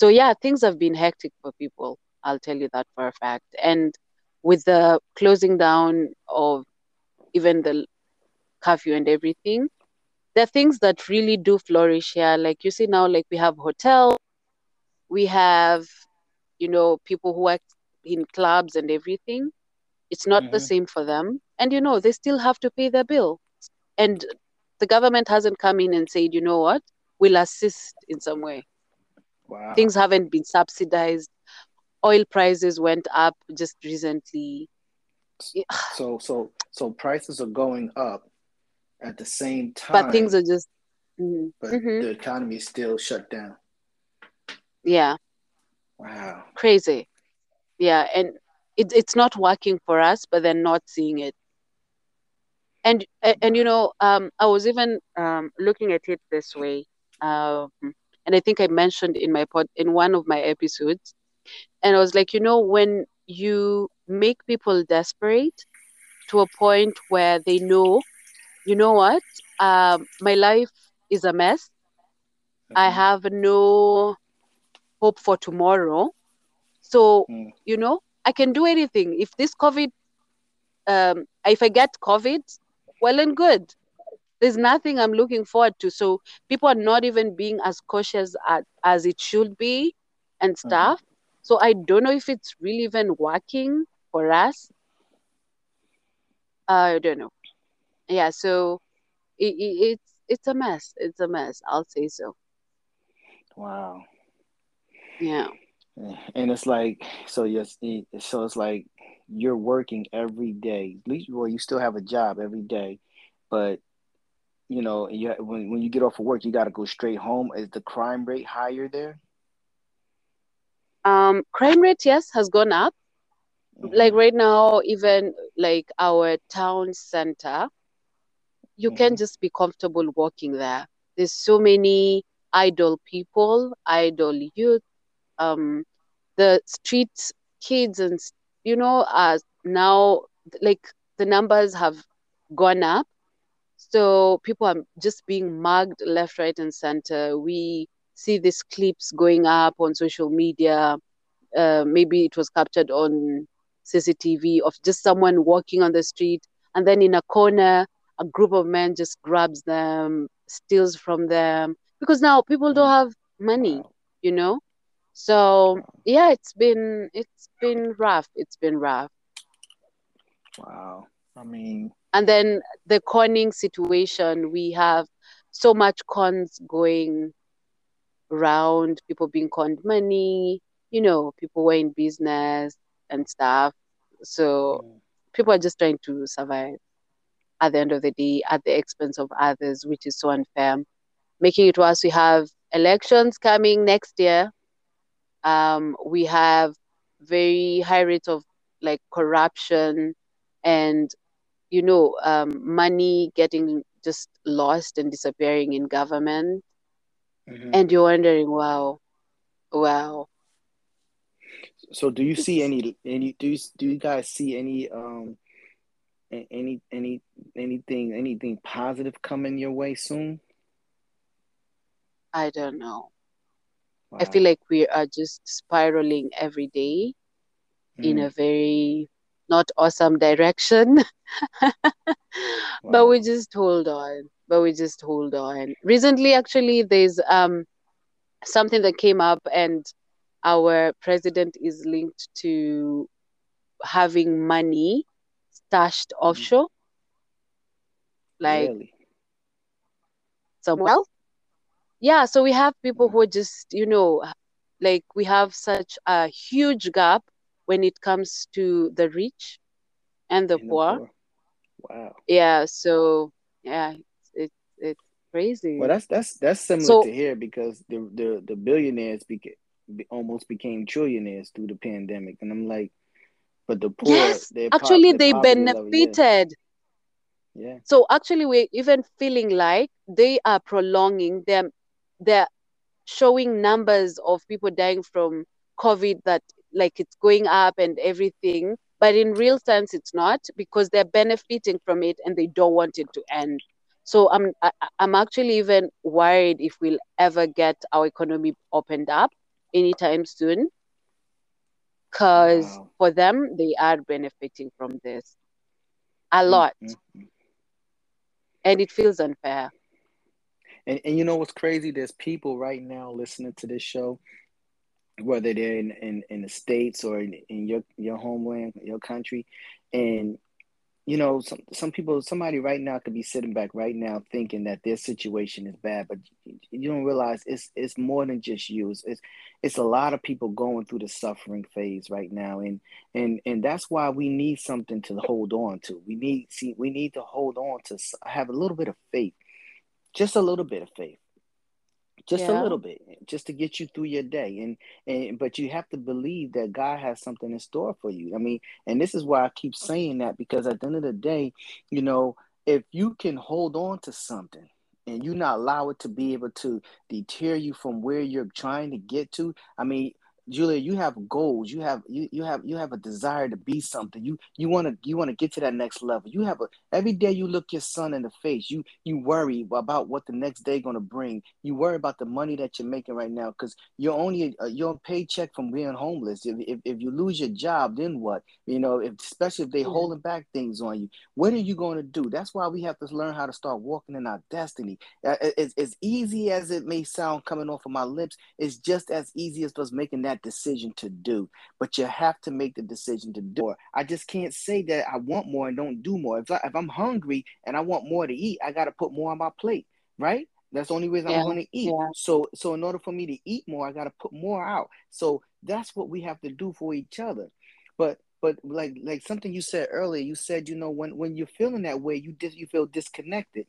so yeah, things have been hectic for people. I'll tell you that for a fact. And with the closing down of even the curfew and everything, there are things that really do flourish here. Like you see now, like we have hotels, we have, you know, people who work in clubs and everything it's not mm-hmm. the same for them and you know they still have to pay their bill and the government hasn't come in and said, you know what, we'll assist in some way. Wow. Things haven't been subsidized. Oil prices went up just recently. So so so prices are going up at the same time. But things are just mm-hmm. but mm-hmm. the economy is still shut down. Yeah. Wow. Crazy. Yeah, and it, it's not working for us, but they're not seeing it. And and, and you know, um, I was even um, looking at it this way, um, and I think I mentioned in my pod in one of my episodes, and I was like, you know, when you make people desperate to a point where they know, you know what, um, my life is a mess. Mm-hmm. I have no hope for tomorrow. So, mm. you know, I can do anything. If this COVID, um, if I get COVID, well and good. There's nothing I'm looking forward to. So people are not even being as cautious as, as it should be and mm-hmm. stuff. Mm-hmm. So I don't know if it's really even working for us. I don't know. Yeah, so it, it, it's it's a mess. It's a mess. I'll say so. Wow. Yeah. And it's like so yes so it's like you're working every day. At least well you still have a job every day, but you know, you when when you get off of work, you got to go straight home. Is the crime rate higher there? Um, crime rate, yes, has gone up. Mm-hmm. Like right now, even like our town center, you mm-hmm. can just be comfortable walking there. There's so many idle people, idle youth, um, the street kids, and you know, are now like the numbers have gone up. So people are just being mugged left, right, and center. We see these clips going up on social media. Uh, maybe it was captured on CCTV of just someone walking on the street, and then in a corner, a group of men just grabs them, steals from them, because now people don't have money, you know. So yeah, it's been it's been rough. It's been rough. Wow. I mean, and then the conning situation, we have so much cons going around people being conned money, you know, people were in business and stuff. So mm. people are just trying to survive at the end of the day at the expense of others, which is so unfair. Making it worse, we have elections coming next year. Um, we have very high rates of like corruption and you know um, money getting just lost and disappearing in government mm-hmm. and you're wondering wow wow so do you see any any do you do you guys see any um any any anything anything positive coming your way soon? I don't know. Wow. I feel like we are just spiraling every day mm. in a very not awesome direction. wow. <laughs> But we just hold on. But we just hold on. Recently, actually, there's um something that came up, and our president is linked to having money stashed mm. offshore. Like really? somewhere Yeah, so we have people who are just, you know, like we have such a huge gap when it comes to the rich and the, poor. the poor. Wow. Yeah, so yeah, it's it's, it's crazy. Well, that's that's that's similar so, to here because the the the billionaires beca- almost became trillionaires through the pandemic, and I'm like, but the poor, yes, actually, they benefited. yeah. So actually, we're even feeling like they are prolonging them. They're showing numbers of people dying from COVID that like it's going up and everything. But in real sense, it's not because they're benefiting from it and they don't want it to end. So I'm I, am i am actually even worried if we'll ever get our economy opened up anytime soon because wow. for them they are benefiting from this a mm, lot mm-hmm. and it feels unfair and, and you know what's crazy there's people right now listening to this show whether they're in, in, in the states or in, in your your homeland your country and you know, some some people, somebody right now could be sitting back right now thinking that their situation is bad, but you don't realize it's it's more than just you. It's it's, it's a lot of people going through the suffering phase right now, and and and that's why we need something to hold on to. We need see we need to hold on to have a little bit of faith, just a little bit of faith. Just yeah. a little bit just to get you through your day. And and but you have to believe that god has something in store for you. I mean and this is why i keep saying that because at the end of the day you know if you can hold on to something and you not allow it to be able to deter you from where you're trying to get to i mean Julia, you have goals. You have you, you have you have a desire to be something. You you want to you want to get to that next level. You have a every day you look your son in the face. You you worry about what the next day going to bring. You worry about the money that you're making right now because you're only uh, a, you're paycheck from being homeless. If, if if you lose your job, then what? You know, if, especially if they holding back things on you. What are you going to do? That's why we have to learn how to start walking in our destiny. Uh, as, as easy as it may sound coming off of my lips, it's just as easy as us making that that decision to do, but you have to make the decision to do it. I just can't say that I want more and don't do more. If, I, if I'm hungry and I want more to eat, I got to put more on my plate, right? That's the only reason yeah. I'm going to eat. Yeah. So, so in order for me to eat more, I got to put more out. So that's what we have to do for each other. But but like like something you said earlier, you said you know when when you're feeling that way, you dis- you feel disconnected.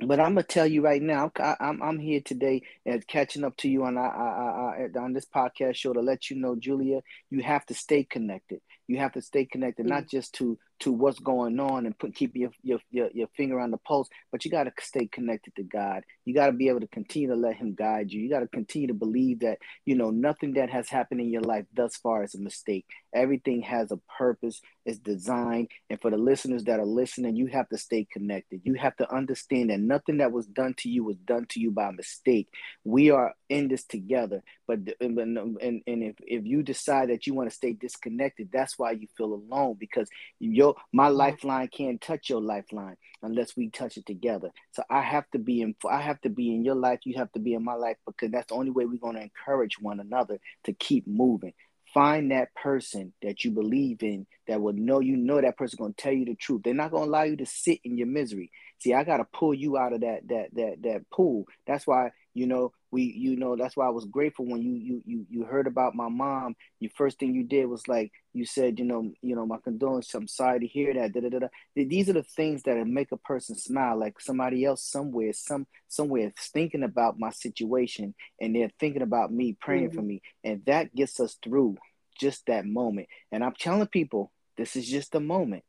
But I'm gonna tell you right now, I, am I'm, I'm here today and catching up to you on I, I, I, on this podcast show to let you know, Julia, you have to stay connected. You have to stay connected, mm-hmm. not just to to what's going on and put keep your your your, your finger on the pulse, but you got to stay connected to God. You got to be able to continue to let Him guide you. You got to continue to believe that you know nothing that has happened in your life thus far is a mistake. Everything has a purpose, it's designed, and for the listeners that are listening, you have to stay connected. You have to understand that nothing that was done to you was done to you by mistake. We are in this together, but and um, and, and if if you decide that you want to stay disconnected, that's why you feel alone because your your my mm-hmm. lifeline can't touch your lifeline unless we touch it together. So I have to be in I have to be in your life, you have to be in my life because that's the only way we're going to encourage one another to keep moving. Find that person that you believe in that will know you know that person going to tell you the truth. They're not going to allow you to sit in your misery. See, I got to pull you out of that that that that pool. That's why you know we you know that's why i was grateful when you you you you heard about my mom. Your first thing you did was like you said you know you know my condolences i'm sorry to hear that da, da, da, da. these are the things that make a person smile like somebody else somewhere some somewhere is thinking about my situation and they're thinking about me praying mm-hmm. for me. And that gets us through just that moment. And i'm telling people this is just a moment.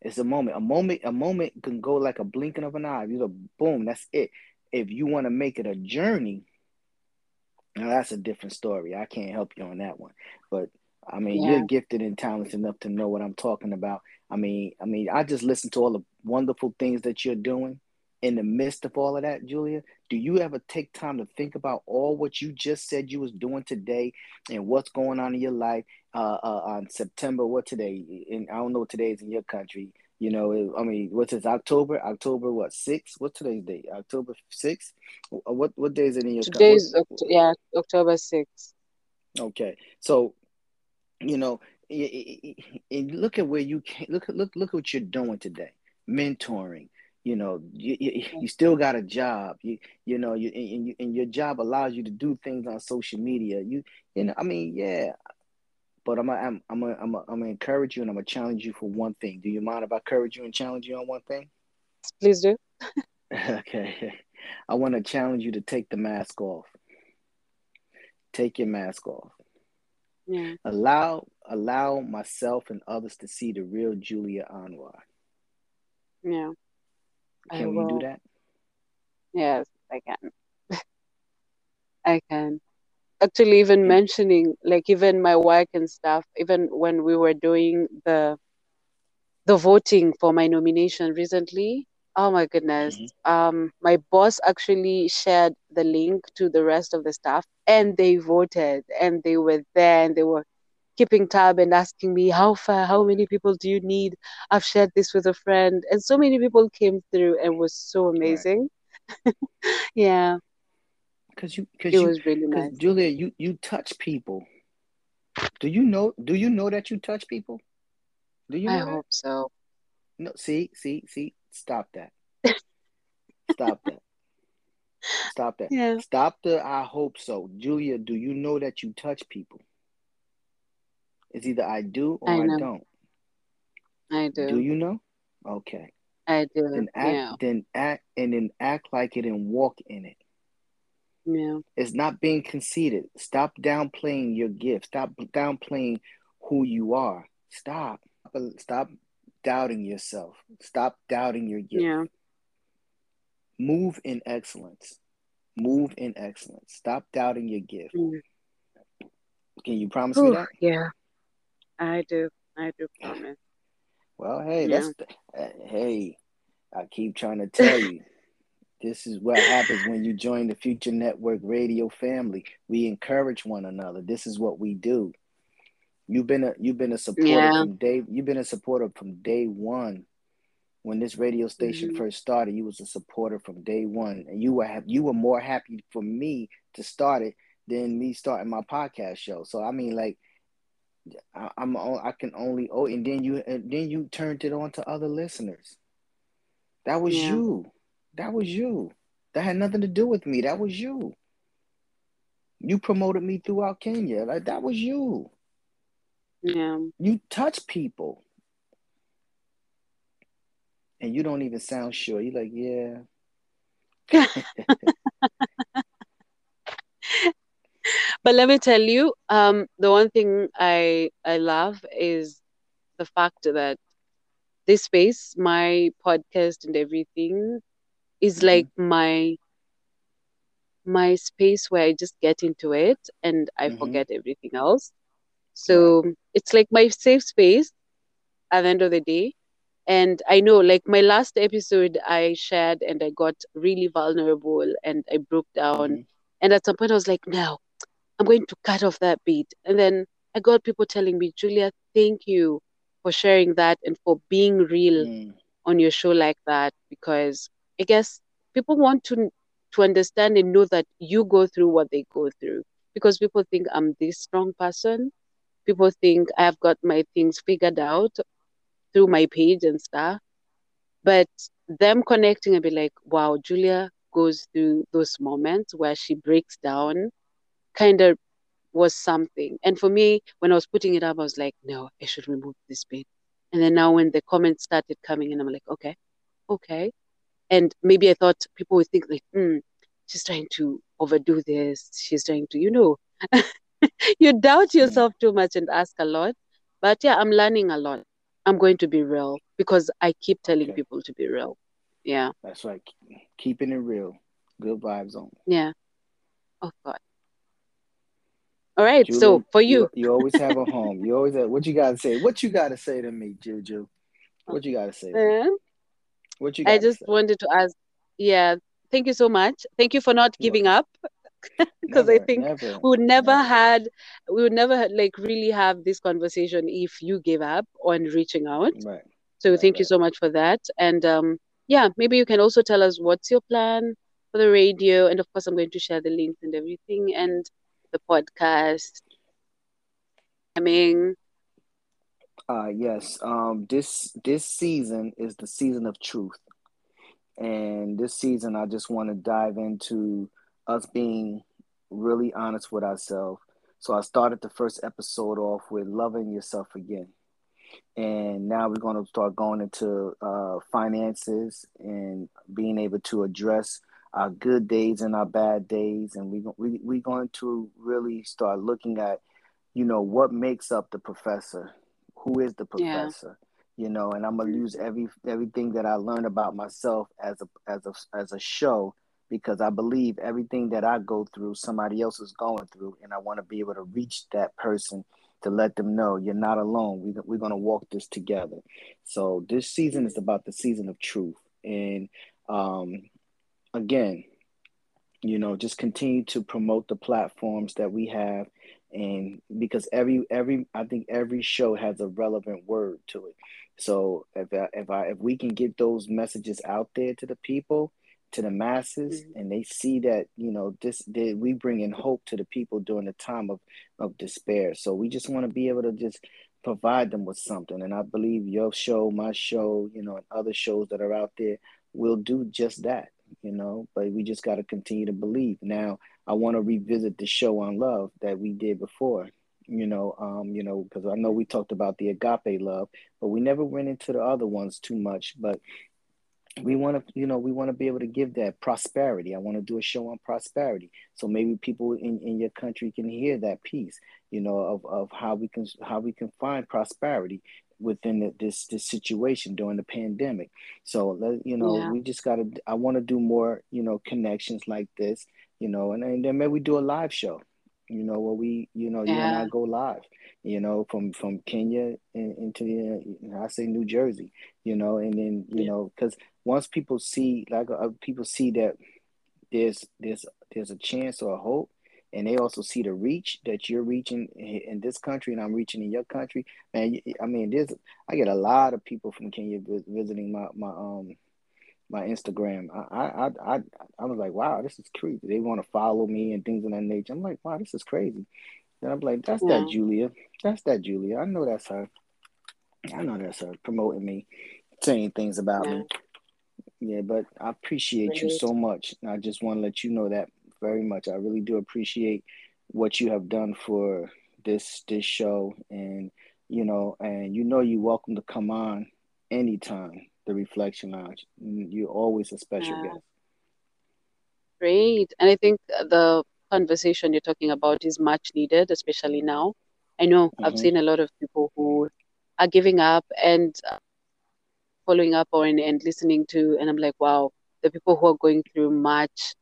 It's a moment. A moment a moment can go like a blinking of an eye. You know boom that's it if you want to make it a journey, now that's a different story. I can't help you on that one. But I mean, yeah. you're gifted and talented enough to know what I'm talking about. I mean, I mean, I just listen to all the wonderful things that you're doing in the midst of all of that, Julia. Do you ever take time to think about all what you just said you was doing today and what's going on in your life uh, uh, on September? What today? And I don't know what today is in your country. You know, it, I mean, what's this? October? October what? Six? What's today's date? October sixth? What what day is it in your? Today's what, yeah, October sixth. Okay, so you know, and look at where you can look look look at what you're doing today. Mentoring. You know, you, you, you still got a job. You you know, you and, you and your job allows you to do things on social media. You you know, I mean, yeah, but I'm I'm I'm a, I'm a, I'm gonna encourage you and I'm gonna challenge you for one thing. Do you mind if I encourage you and challenge you on one thing? Please do. <laughs> <laughs> okay. I want to challenge you to take the mask off. Take your mask off. Yeah. Allow allow myself and others to see the real Julia Anwar. Yeah. Can we do that? Yes, I can. <laughs> I can actually even mentioning like even my work and stuff even when we were doing the the voting for my nomination recently oh my goodness mm-hmm. um my boss actually shared the link to the rest of the staff and they voted and they were there and they were keeping tab and asking me how far how many people do you need? I've shared this with a friend. And so many people came through and was so amazing. Right. <laughs> yeah because you because you really nice. Julia, you you touch people. Do you know? Do you know that you touch people? Do you? I hope so. No, see, see, see. Stop that. <laughs> Stop that. Stop that. Yeah. Stop the I hope so. Julia, do you know that you touch people? It's either I do or I I, don't. I do. Do you know? Okay. I do. Then act yeah. then act and then act like it and walk in it. Yeah. It's not being conceited. Stop downplaying your gift. Stop downplaying who you are. Stop. Stop doubting yourself. Stop doubting your gift. Yeah. Move in excellence. Move in excellence. Stop doubting your gift. Mm. Can you promise me that? yeah. I do. I do promise. Well, hey, Yeah. that's uh, hey. I keep trying to tell you. This is what happens when you join the Future Network radio family. We encourage one another. This is what we do. You've been a you've been a supporter Yeah. from day you've been a supporter from day one. When this radio station Mhm. first started, you was a supporter from day one, and you were hap- you were more happy for me to start it than me starting my podcast show. So I mean, like, I, I'm I can only oh, and then you and then you turned it on to other listeners. That was Yeah. you. That was you. That had nothing to do with me. That was you. You promoted me throughout Kenya. Like that was you. Yeah. You touch people. And you don't even sound sure. You're like, yeah. <laughs> But let me tell you, um, the one thing I I love is the fact that this space, my podcast and everything, is Mhm. like my my space where I just get into it and I Mhm. forget everything else. So it's like my safe space at the end of the day. And I know, like my last episode, I shared and I got really vulnerable and I broke down. Mhm. And at some point, I was like, no, I'm going to cut off that bit. And then I got people telling me, Julia, thank you for sharing that and for being real Mm. on your show like that. Because I guess people want to to understand and know that you go through what they go through. Because people think I'm this strong person. People think I've got my things figured out through my page and stuff. But them connecting and be like, wow, Julia goes through those moments where she breaks down kind of was something. And for me, when I was putting it up, I was like, no, I should remove this bit. And then now when the comments started coming in, I'm like, okay, okay. And maybe I thought people would think like, hmm, she's trying to overdo this. She's trying to, you know, <laughs> you doubt yourself too much and ask a lot. But yeah, I'm learning a lot. I'm going to be real because I keep telling Okay. people to be real. Yeah, That's right. Keeping it real. Good vibes on. yeah. Oh God. All right. So for you, you, always have a home. You always have, what you gotta say? What you gotta say to me, Juju? What you gotta say? What you I just say? wanted to ask. Yeah, thank you so much. Thank you for not giving up <laughs> because I think never, we would never never. had we would never had, like really have this conversation if you gave up on reaching out. Right. So Right, thank you so much for that. And um, yeah, maybe you can also tell us what's your plan for the radio, and of course, I'm going to share the links and everything, and the podcast. I mean, Uh yes. Um this this season is the season of truth. And this season I just want to dive into us being really honest with ourselves. So I started the first episode off with loving yourself again. And now we're going to start going into uh, finances and being able to address our good days and our bad days. And we, we, we're going to really start looking at, you know, what makes up the professor? Who is the Yeah. professor? You know, and I'm gonna use every everything that I learned about myself as a as a as a show because I believe everything that I go through, somebody else is going through, and I want to be able to reach that person to let them know you're not alone. We, we're going to walk this together. So this season is about the season of truth, and um, again, you know, just continue to promote the platforms that we have, and because every every I think every show has a relevant word to it. So if I, if I if we can get those messages out there to the people, to the masses, Mhm. and they see that you know this that we bring in hope to the people during the time of of despair. So we just want to be able to just provide them with something. And I believe your show, my show, you know, and other shows that are out there will do just that, you know, but we just got to continue to believe. Now, I want to revisit the show on love that we did before, you know, um, you know, because I know we talked about the agape love, but we never went into the other ones too much. But we want to you know we want to be able to give that prosperity i want to do a show on prosperity so maybe people in, in your country can hear that piece you know of, of how we can how we can find prosperity within the, this this situation during the pandemic so you know yeah. we just got to i want to do more you know connections like this you know and, and then maybe we do a live show you know where we you know yeah. you and i go live you know from from kenya into the i say new jersey you know and then you yeah. know because once people see like uh, people see that there's there's there's a chance or a hope and they also see the reach that you're reaching in this country and I'm reaching in your country man I mean there's I get a lot of people from Kenya visiting my my um my Instagram. I I I I was like wow this is crazy. They want to follow me and things of that nature. I'm like wow this is crazy. And I'm like that's yeah. that Julia. That's that Julia. I know that's her. I know that's her promoting me saying things about yeah. me. Yeah, but I appreciate you so much. I just want to let you know that very much. I really do appreciate what you have done for this this show and you know, and you know you're welcome to come on anytime, the Reflection Lounge. You're always a special yeah. guest. Great. And I think the conversation you're talking about is much needed, especially now. I know mm-hmm. I've seen a lot of people who are giving up and following up on and listening to, and I'm like, wow, the people who are going through much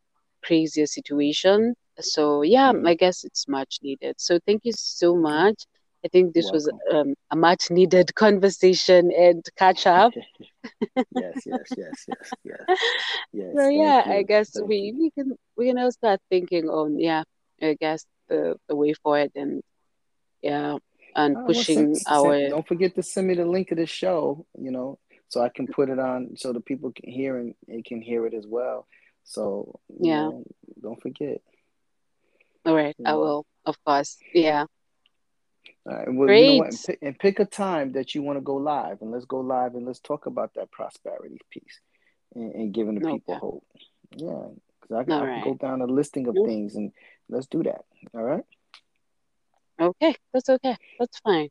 crazier situation. So yeah, mm. I guess it's much needed. So thank you so much. I think this Welcome. was um, a much needed conversation and catch up. <laughs> yes, yes, yes, yes, yes. yes so yeah, you. I guess thank we, you. we can we can now start thinking on yeah, I guess the, the way forward and yeah, and oh, pushing well, our. Send, don't forget to send me the link of the show. You know, so I can put it on so the people can hear and it can hear it as well. So yeah, know, don't forget. All right, you know. I will, of course. Yeah. All right, well, Great. You know and, pick, and pick a time that you want to go live, and let's go live and let's talk about that prosperity piece and, and giving the okay. people hope. Yeah, because I can right. go down a listing of things and let's do that. All right. Okay, that's okay. That's fine.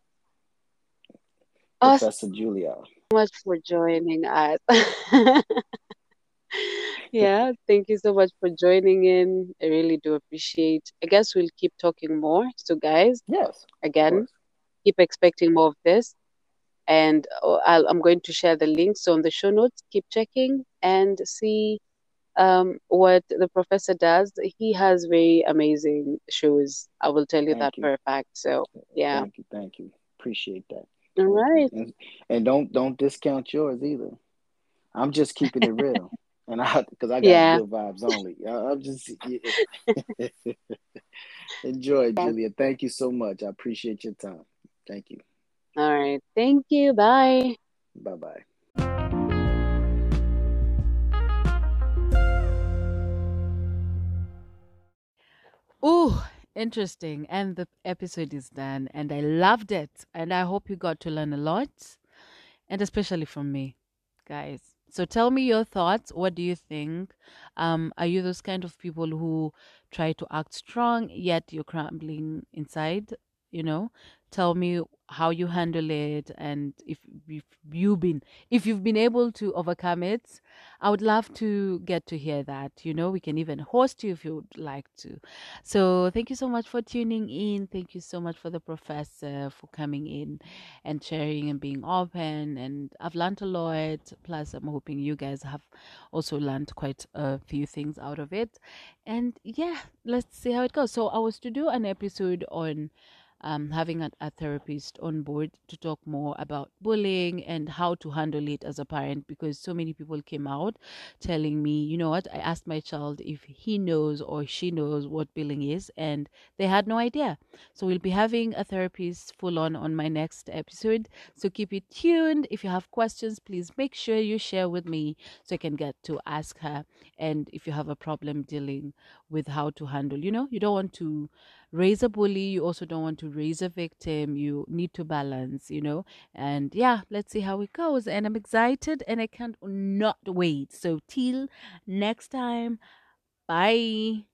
Professor awesome. Julia much for joining us. <laughs> yeah, thank you so much for joining in. I really do appreciate. I guess we'll keep talking more. So, guys, yes, again, keep expecting more of this. And uh, i am going to share the links on the show notes. Keep checking and see um, what the professor does. He has very amazing shows. I will tell you thank that you. for a fact. So, yeah. Thank you. Thank you. Appreciate that. All right. And, and don't don't discount yours either. I'm just keeping it real. <laughs> and I because I got yeah. good vibes only. I'm just yeah. <laughs> enjoy, Julia. Thank you so much. I appreciate your time. Thank you. All right. Thank you. Bye. Bye bye. Ooh, interesting. And the episode is done. And I loved it. And I hope you got to learn a lot. And especially from me, guys. So tell me your thoughts. What do you think? Um, are you those kind of people who try to act strong, yet you're crumbling inside? You know, tell me how you handle it and if, if you've been if you've been able to overcome it i would love to get to hear that you know we can even host you if you would like to. So thank you so much for tuning in. Thank you so much for the professor for coming in and sharing and being open. And i've learned a lot. Plus i'm hoping you guys have also learned quite a few things out of it. And yeah let's see how it goes. So i was to do an episode on um, having a, a, therapist on board to talk more about bullying and how to handle it as a parent because so many people came out telling me, you know what, I asked my child if he knows or she knows what bullying is, and they had no idea. So we'll be having a therapist full on on my next episode. So keep it tuned. If you have questions, please make sure you share with me so I can get to ask her. And if you have a problem dealing with how to handle, you know, you don't want to raise a bully, you also don't want to raise a victim. You need to balance, you know. And yeah, let's see how it goes. And I'm excited and I can't not wait. So till next time, bye.